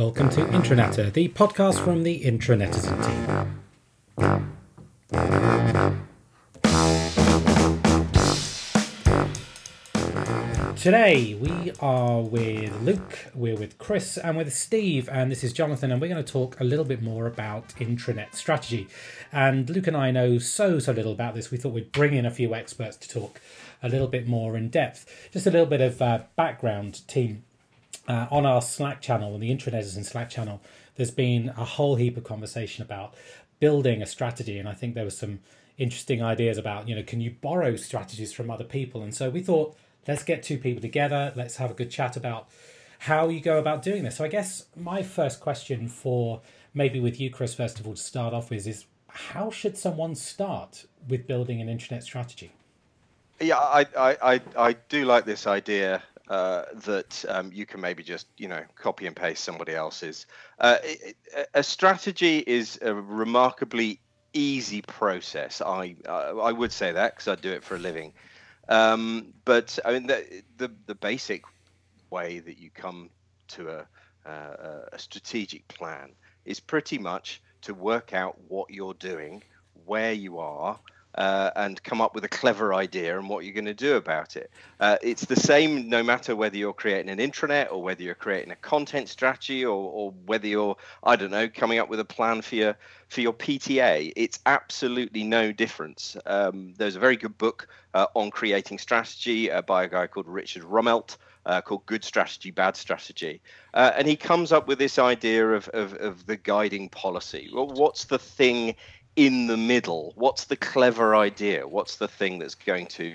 Welcome to Intranetter, the podcast from the Intranetizen team. Today we are with Luke, we're with Chris, and with Steve, and this is Jonathan, and we're going to talk a little bit more about intranet strategy. And Luke and I know so so little about this. We thought we'd bring in a few experts to talk a little bit more in depth. Just a little bit of uh, background, team. Uh, on our Slack channel and the Intranetizen Slack channel, there's been a whole heap of conversation about building a strategy, and I think there was some interesting ideas about you know can you borrow strategies from other people, and so we thought let's get two people together, let's have a good chat about how you go about doing this. So I guess my first question for maybe with you, Chris, first of all, to start off with is how should someone start with building an intranet strategy? Yeah, I, I, I, I do like this idea uh, that um, you can maybe just you know copy and paste somebody else's. Uh, a strategy is a remarkably easy process. I I would say that because I do it for a living. Um, but I mean, the, the, the basic way that you come to a, uh, a strategic plan is pretty much to work out what you're doing, where you are, uh, and come up with a clever idea and what you're going to do about it. Uh, it's the same no matter whether you're creating an intranet or whether you're creating a content strategy or, or whether you're, I don't know, coming up with a plan for your for your PTA. It's absolutely no difference. Um, there's a very good book uh, on creating strategy uh, by a guy called Richard Rumelt. Uh, called Good Strategy, Bad Strategy. Uh, and he comes up with this idea of, of, of the guiding policy. Well, what's the thing in the middle? What's the clever idea? What's the thing that's going to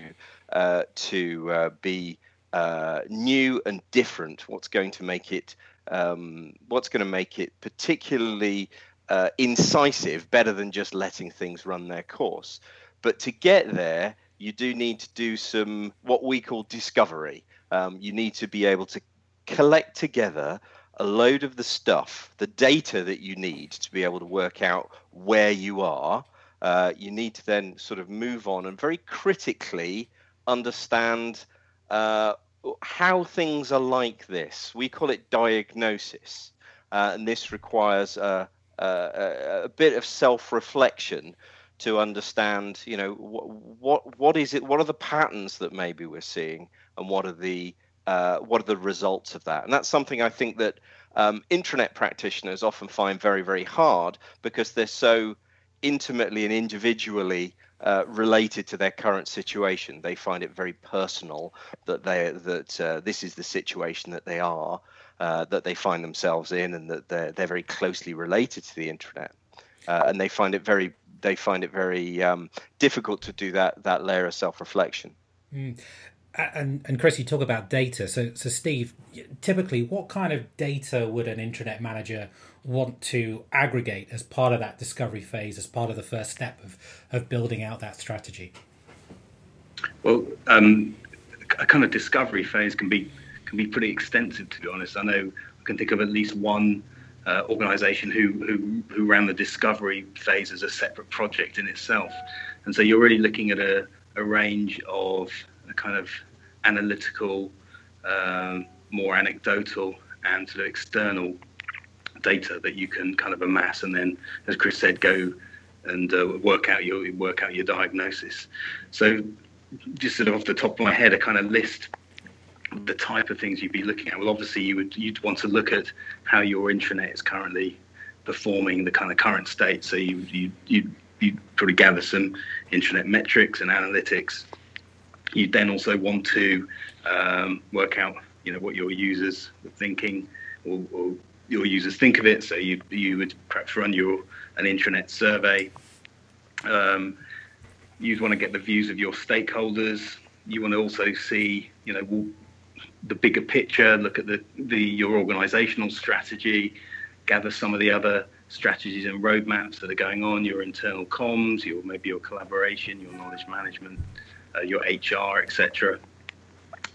uh, to uh, be uh, new and different? What's going to make it um, What's going to make it particularly uh, incisive, better than just letting things run their course? But to get there, you do need to do some what we call discovery. Um, you need to be able to collect together a load of the stuff, the data that you need to be able to work out where you are. Uh, you need to then sort of move on and very critically understand uh, how things are like this. We call it diagnosis, uh, and this requires a, a, a bit of self-reflection to understand, you know, what, what what is it? What are the patterns that maybe we're seeing, and what are the uh, what are the results of that? And that's something I think that um, intranet practitioners often find very, very hard because they're so intimately and individually uh, related to their current situation. They find it very personal that they that uh, this is the situation that they are, uh, that they find themselves in, and that they're they're very closely related to the internet, uh, and they find it very they find it very um, difficult to do that that layer of self reflection. Mm and and Chris, you talk about data. So so Steve, typically, what kind of data would an intranet manager want to aggregate as part of that discovery phase, as part of the first step of of building out that strategy? Well, um, a kind of discovery phase can be can be pretty extensive. To be honest, I know I can think of at least one uh, organization who, who who ran the discovery phase as a separate project in itself, and so you're really looking at a a range of a kind of analytical, um, more anecdotal, and sort of external data that you can kind of amass, and then, as Chris said, go and uh, work out your work out your diagnosis. So, just sort of off the top of my head, a kind of list the type of things you'd be looking at. Well, obviously, you would you'd want to look at how your intranet is currently performing, the kind of current state. So you you you you probably gather some intranet metrics and analytics you then also want to um, work out, you know, what your users are thinking or, or, your users think of it. So you you would perhaps run your an intranet survey. Um, you'd want to get the views of your stakeholders. You want to also see, you know, the bigger picture. Look at the the your organisational strategy. Gather some of the other strategies and roadmaps that are going on. Your internal comms, your maybe your collaboration, your knowledge management your HR, etc.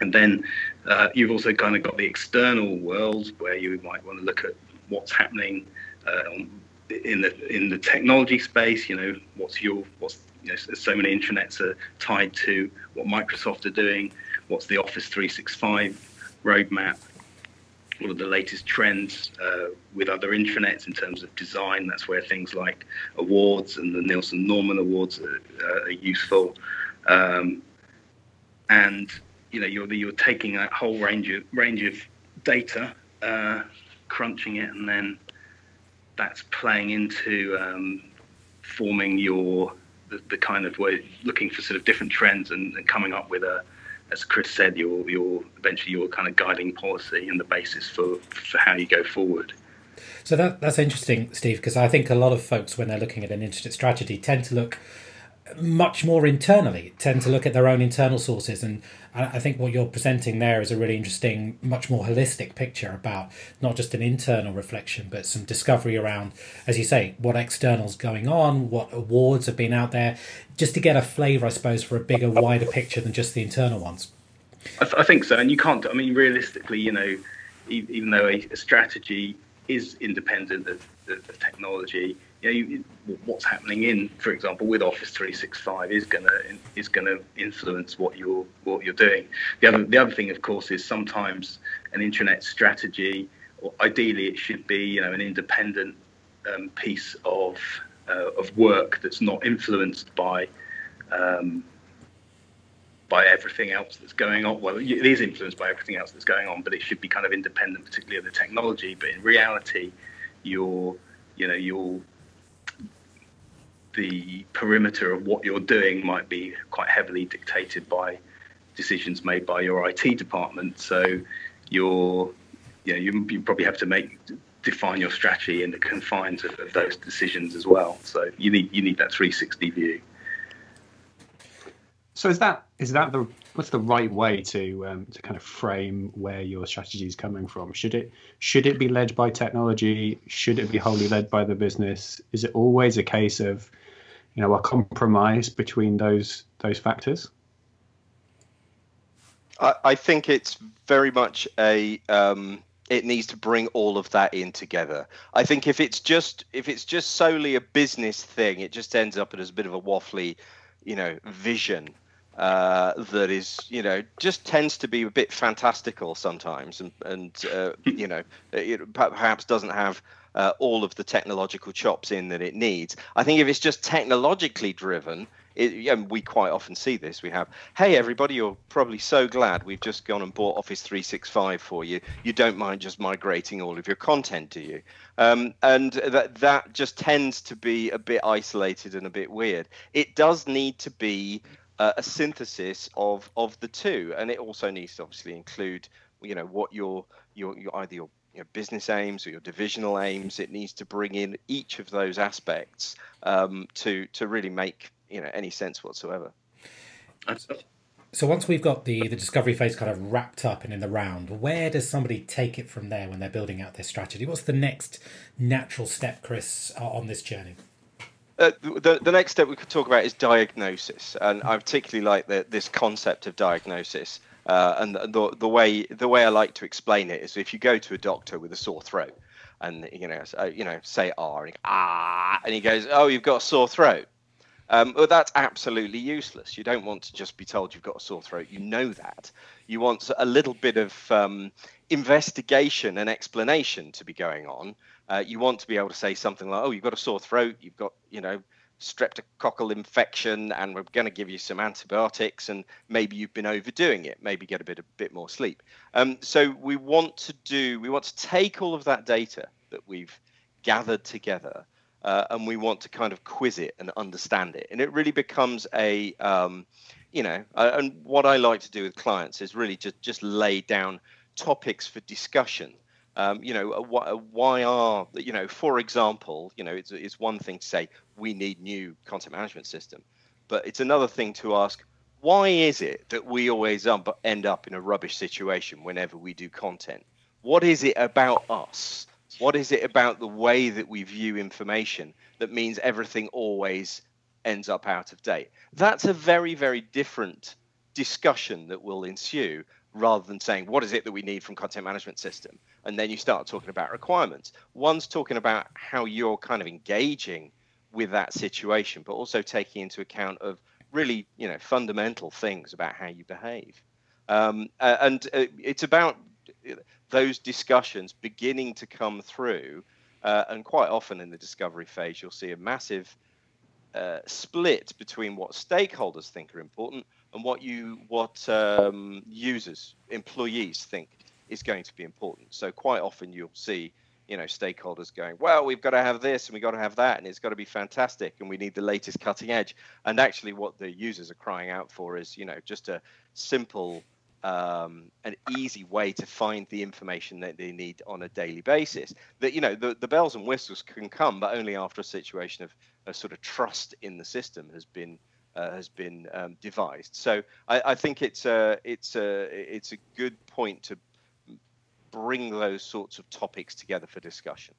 And then uh, you've also kind of got the external world where you might want to look at what's happening uh, in the in the technology space. You know, what's your what's you know, so many intranets are tied to what Microsoft are doing. What's the Office 365 roadmap? all of the latest trends uh, with other intranets in terms of design. That's where things like awards and the Nielsen Norman Awards are, uh, are useful. Um, and you know you're you're taking that whole range of range of data, uh, crunching it, and then that's playing into um, forming your the, the, kind of way looking for sort of different trends and, and coming up with a as Chris said, your your eventually your kind of guiding policy and the basis for for how you go forward. So that that's interesting, Steve, because I think a lot of folks when they're looking at an internet strategy tend to look much more internally, tend to look at their own internal sources. And I think what you're presenting there is a really interesting, much more holistic picture about not just an internal reflection, but some discovery around, as you say, what external's going on, what awards have been out there, just to get a flavour, I suppose, for a bigger, wider picture than just the internal ones. I, th- I think so. And you can't, I mean, realistically, you know, even though a, a strategy is independent of, of technology, you know, you, what's happening in, for example, with Office 365 is gonna is gonna influence what you're what you're doing. The other the other thing, of course, is sometimes an intranet strategy, or ideally it should be, you know, an independent um, piece of uh, of work that's not influenced by um, by everything else that's going on. Well, it is influenced by everything else that's going on, but it should be kind of independent, particularly of the technology. But in reality, you're you know you're the perimeter of what you're doing might be quite heavily dictated by decisions made by your IT department. So you're, you know, you, you probably have to make define your strategy in the confines of, of, those decisions as well. So you need you need that 360 view. So is that is that the what's the right way to um, to kind of frame where your strategy is coming from? Should it should it be led by technology? Should it be wholly led by the business? Is it always a case of you know a compromise between those those factors? I, I think it's very much a um, it needs to bring all of that in together. I think if it's just if it's just solely a business thing, it just ends up as a bit of a waffly, you know, vision uh, that is, you know, just tends to be a bit fantastical sometimes, and and uh, you know, it perhaps doesn't have uh, all of the technological chops in that it needs. I think if it's just technologically driven, it, and we quite often see this. We have, hey, everybody, you're probably so glad we've just gone and bought Office 365 for you. You don't mind just migrating all of your content, do you? Um, and that that just tends to be a bit isolated and a bit weird. It does need to be uh, a synthesis of of the two, and it also needs to obviously include, you know, what your your, your either your your business aims or your divisional aims. It needs to bring in each of those aspects um, to to really make you know any sense whatsoever. So once we've got the the discovery phase kind of wrapped up and in the round, where does somebody take it from there when they're building out their strategy? What's the next natural step, Chris, uh, on this journey? Uh, the, the next step we could talk about is diagnosis, and I particularly like the, this concept of diagnosis. Uh, and the, the way the way I like to explain it is if you go to a doctor with a sore throat, and you know uh, you know say R and ah, and he goes, oh, you've got a sore throat. Um, well, that's absolutely useless. You don't want to just be told you've got a sore throat. You know that. You want a little bit of um, investigation and explanation to be going on. Uh, you want to be able to say something like, "Oh, you've got a sore throat. You've got, you know, streptococcal infection and we're going to give you some antibiotics and maybe you've been overdoing it. Maybe get a bit a bit more sleep. Um, so we want to do we want to take all of that data that we've gathered together uh, and we want to kind of quiz it and understand it. And it really becomes a um, you know uh, and what i like to do with clients is really just just lay down topics for discussion um, you know, why, why, are you know, for example, you know, it's, it's one thing to say we need new content management system, but it's another thing to ask why is it that we always end up in a rubbish situation whenever we do content? What is it about us? What is it about the way that we view information that means everything always ends up out of date? That's a very, very different discussion that will ensue rather than saying what is it that we need from content management system and then you start talking about requirements one's talking about how you're kind of engaging with that situation but also taking into account of really you know fundamental things about how you behave um, and uh, it's about those discussions beginning to come through. Uh, and quite often in the discovery phase, you'll see a massive uh, split between what stakeholders think are important and what you what um, users, employees think is going to be important. So quite often you'll see you know stakeholders going well we've got to have this and we've got to have that and it's got to be fantastic and we need the latest cutting edge. And actually what the users are crying out for is you know just a simple um, an easy way to find the information that they need on a daily basis. That you know the, the bells and whistles can come but only after a situation of a sort of trust in the system has been uh, has been um, devised. So I, I think it's a it's a it's a good point to bring those sorts of topics together for discussion.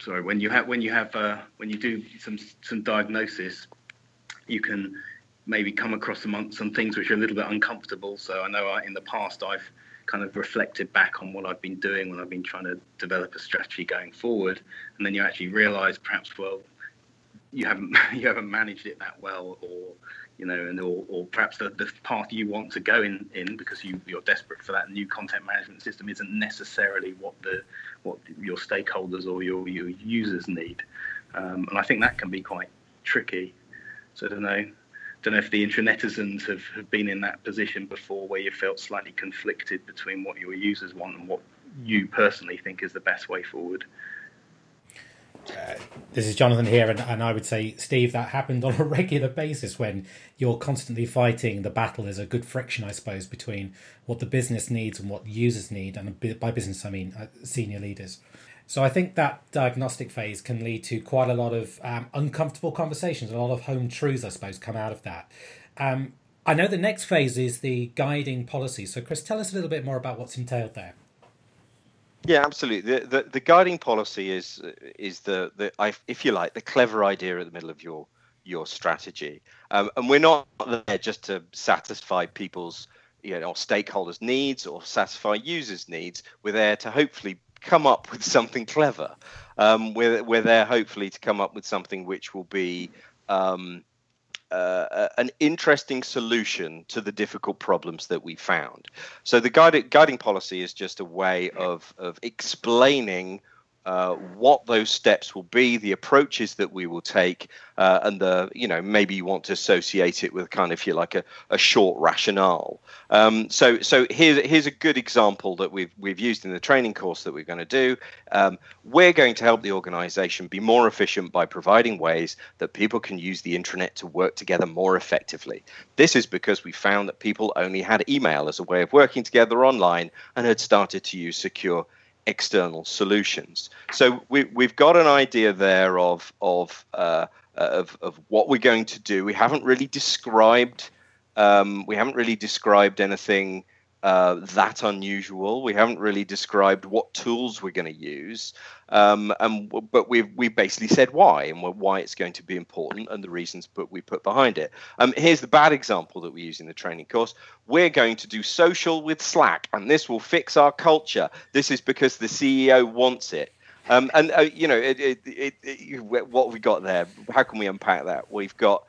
Sorry, when you have when you have uh, when you do some some diagnosis, you can maybe come across some some things which are a little bit uncomfortable. So I know I, in the past I've kind of reflected back on what I've been doing when I've been trying to develop a strategy going forward, and then you actually realise perhaps well you haven't you haven't managed it that well, or you know, and or, or perhaps the, the path you want to go in in because you you're desperate for that new content management system isn't necessarily what the what your stakeholders or your your users need, um, and I think that can be quite tricky. So I don't know. Don't know if the intranetizens have, have been in that position before where you felt slightly conflicted between what your users want and what you personally think is the best way forward. Uh, this is Jonathan here, and, and I would say, Steve, that happened on a regular basis when you're constantly fighting the battle. There's a good friction, I suppose, between what the business needs and what users need, and by business I mean uh, senior leaders. So I think that diagnostic phase can lead to quite a lot of um, uncomfortable conversations. A lot of home truths, I suppose, come out of that. Um, I know the next phase is the guiding policy. So, Chris, tell us a little bit more about what's entailed there. Yeah, absolutely. The, the, the guiding policy is is the the if you like the clever idea at the middle of your your strategy, um, and we're not there just to satisfy people's you know stakeholders' needs or satisfy users' needs. We're there to hopefully come up with something clever. Um, we're we're there hopefully to come up with something which will be um, uh, an interesting solution to the difficult problems that we found. So the guiding, guiding policy is just a way of, of explaining uh, what those steps will be, the approaches that we will take, uh, and the you know maybe you want to associate it with kind of you like a, a short rationale. Um, so so here's here's a good example that we've we've used in the training course that we're going to do. Um, we're going to help the organisation be more efficient by providing ways that people can use the intranet to work together more effectively. This is because we found that people only had email as a way of working together online and had started to use secure external solutions. So we, we've got an idea there of of, uh, of of what we're going to do. We haven't really described um, we haven't really described anything uh, that unusual. We haven't really described what tools we're going to use, um, and but we've we basically said why and why it's going to be important and the reasons but we put behind it. Um, here's the bad example that we use in the training course. We're going to do social with Slack, and this will fix our culture. This is because the CEO wants it. Um, and uh, you know, it, it, it, what we got there? How can we unpack that? We've got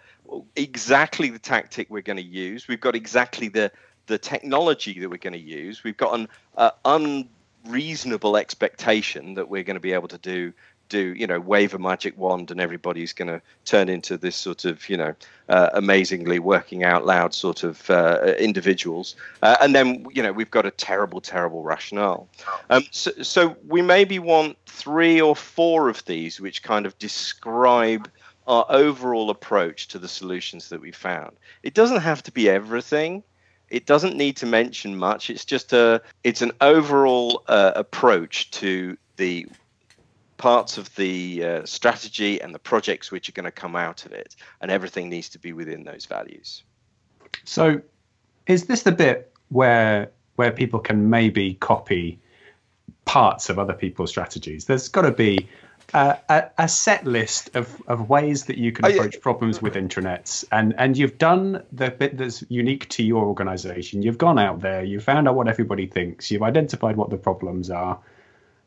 exactly the tactic we're going to use. We've got exactly the the technology that we're going to use. We've got an uh, unreasonable expectation that we're going to be able to do do you know wave a magic wand and everybody's going to turn into this sort of you know uh, amazingly working out loud sort of uh, individuals. Uh, and then you know we've got a terrible terrible rationale. Um, so, so we maybe want three or four of these which kind of describe our overall approach to the solutions that we found. It doesn't have to be everything it doesn't need to mention much. It's just a it's an overall uh, approach to the parts of the uh, strategy and the projects which are going to come out of it, and everything needs to be within those values. So, is this the bit where where people can maybe copy parts of other people's strategies? There's got to be a, a, set list of, of ways that you can approach problems with intranets. And and you've done the bit that's unique to your organization. You've gone out there. You've found out what everybody thinks. You've identified what the problems are.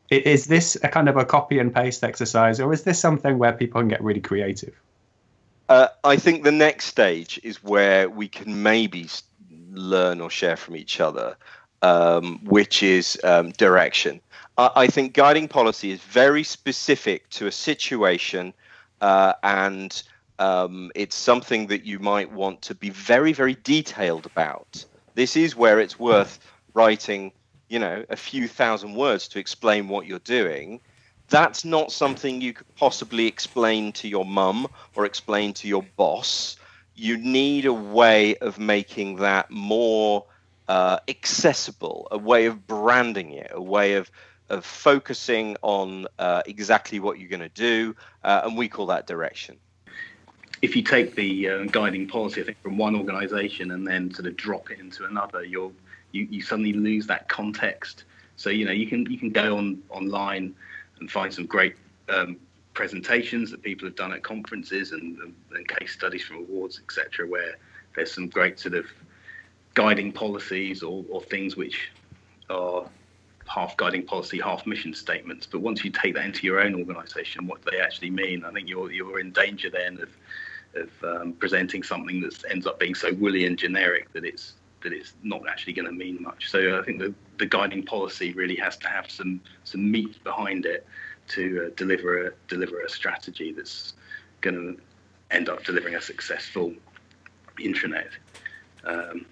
Is this a kind of a copy and paste exercise or is this something where people can get really creative? Uh, i think the next stage is where we can maybe learn or share from each other um, which is um, direction. I, think guiding policy is very specific to a situation, uh, and um, it's something that you might want to be very, very detailed about. This is where it's worth writing, you know, a few thousand words to explain what you're doing. That's not something you could possibly explain to your mum or explain to your boss. You need a way of making that more uh, accessible, a way of branding it, a way of of focusing on uh, exactly what you're going to do, uh, and we call that direction. If you take the uh, guiding policy, I think from one organisation and then sort of drop it into another, you'll you, you suddenly lose that context. So you know you can you can go on online and find some great um, presentations that people have done at conferences and, and case studies from awards, etc., where there's some great sort of guiding policies or, or things which are half guiding policy, half mission statements. But once you take that into your own organisation, what they actually mean, I think you're you're in danger then of of um, presenting something that ends up being so woolly and generic that it's that it's not actually going to mean much. So I think the, the guiding policy really has to have some some meat behind it to uh, deliver a deliver a strategy that's going to end up delivering a successful intranet. Um,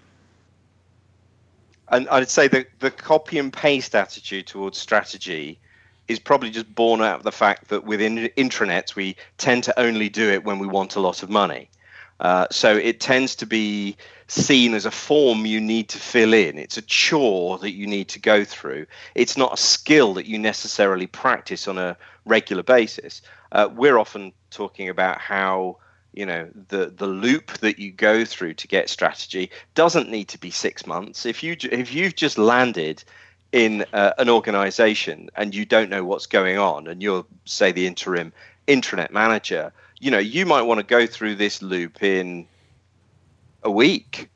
and I'd say that the copy and paste attitude towards strategy is probably just born out of the fact that within intranets we tend to only do it when we want a lot of money. Uh, so it tends to be seen as a form you need to fill in. It's a chore that you need to go through. It's not a skill that you necessarily practice on a regular basis. Uh, we're often talking about how you know the the loop that you go through to get strategy doesn't need to be six months. If you if you've just landed in uh, an organization and you don't know what's going on, and you're say the interim intranet manager, you know you might want to go through this loop in a week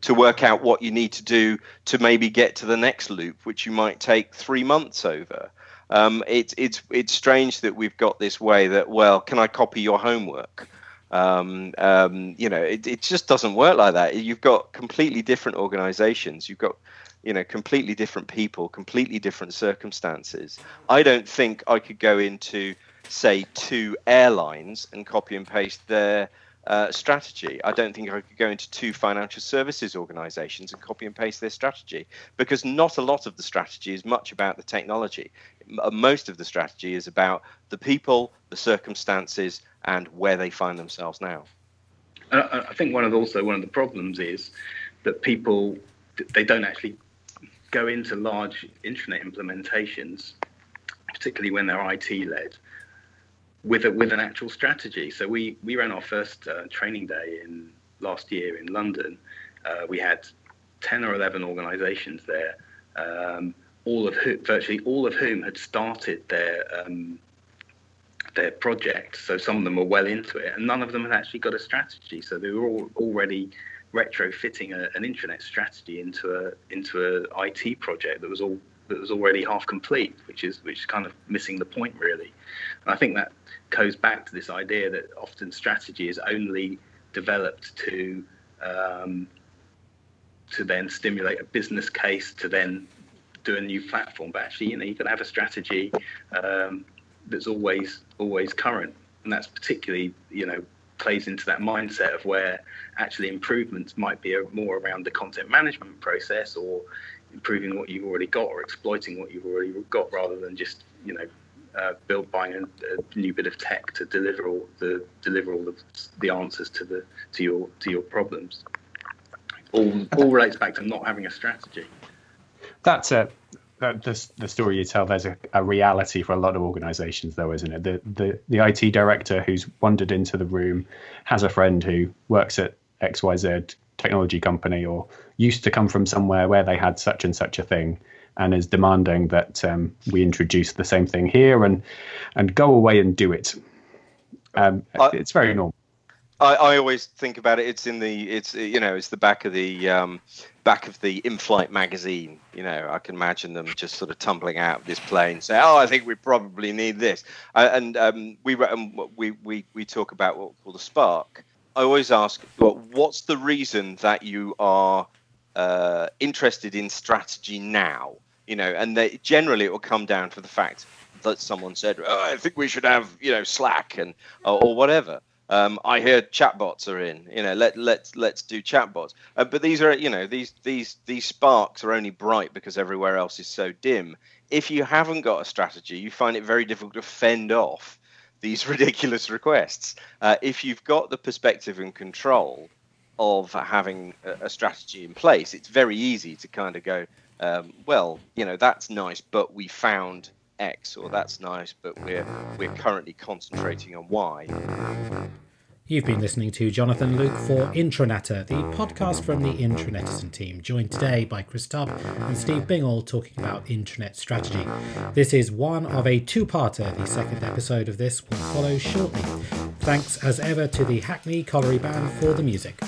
to work out what you need to do to maybe get to the next loop, which you might take three months over. Um, it's it's it's strange that we've got this way that well, can I copy your homework? Um, um, you know, it, it just doesn't work like that. You've got completely different organizations. You've got, you know, completely different people, completely different circumstances. I don't think I could go into, say, two airlines and copy and paste their uh, strategy. I don't think I could go into two financial services organizations and copy and paste their strategy because not a lot of the strategy is much about the technology. Most of the strategy is about the people, the circumstances, and where they find themselves now. I think one of the, also one of the problems is that people they don't actually go into large intranet implementations, particularly when they're IT led, with a, with an actual strategy. So we we ran our first uh, training day in last year in London. Uh, we had ten or eleven organisations there, um, all of who, virtually all of whom had started their um, their project. So some of them were well into it, and none of them had actually got a strategy. So they were all already retrofitting a, an intranet strategy into a into a IT project that was all that was already half complete, which is which is kind of missing the point really. And I think that goes back to this idea that often strategy is only developed to um, to then stimulate a business case to then do a new platform. But actually, you know, you can have a strategy um, that's always always current, and that's particularly you know plays into that mindset of where actually improvements might be more around the content management process or improving what you've already got or exploiting what you've already got rather than just you know uh, build buying a, a, new bit of tech to deliver all the deliver all of the answers to the to your to your problems all all relates back to not having a strategy that's a the, the story you tell, there's a, a, reality for a lot of organizations, though, isn't it? The, the, the IT director who's wandered into the room has a friend who works at XYZ technology company or used to come from somewhere where they had such and such a thing and is demanding that um, we introduce the same thing here and and go away and do it. Um, I, it's very normal. I, I, always think about it. It's in the it's you know it's the back of the um, back of the in-flight magazine. You know, I can imagine them just sort of tumbling out of this plane, say, "Oh, I think we probably need this." Uh, and um, we we we we talk about what we call the spark. I always ask, well, what's the reason that you are uh, interested in strategy now. You know, and they, generally it will come down to the fact that someone said, oh, "I think we should have you know Slack and or, or whatever." Um, I hear chatbots are in. You know, let let's let's do chatbots. Uh, but these are you know these these these sparks are only bright because everywhere else is so dim. If you haven't got a strategy, you find it very difficult to fend off these ridiculous requests. Uh, if you've got the perspective and control of having a, a, strategy in place, it's very easy to kind of go, um, well, you know, that's nice, but we found X, or that's nice, but we're we're currently concentrating on Y. You've been listening to Jonathan Luke for Intranatter, the podcast from the Intranetizen team, joined today by Chris Tubb and Steve Bynghall talking about intranet strategy. This is one of a two parter. The second episode of this will follow shortly. Thanks as ever to the Hackney Colliery Band for the music.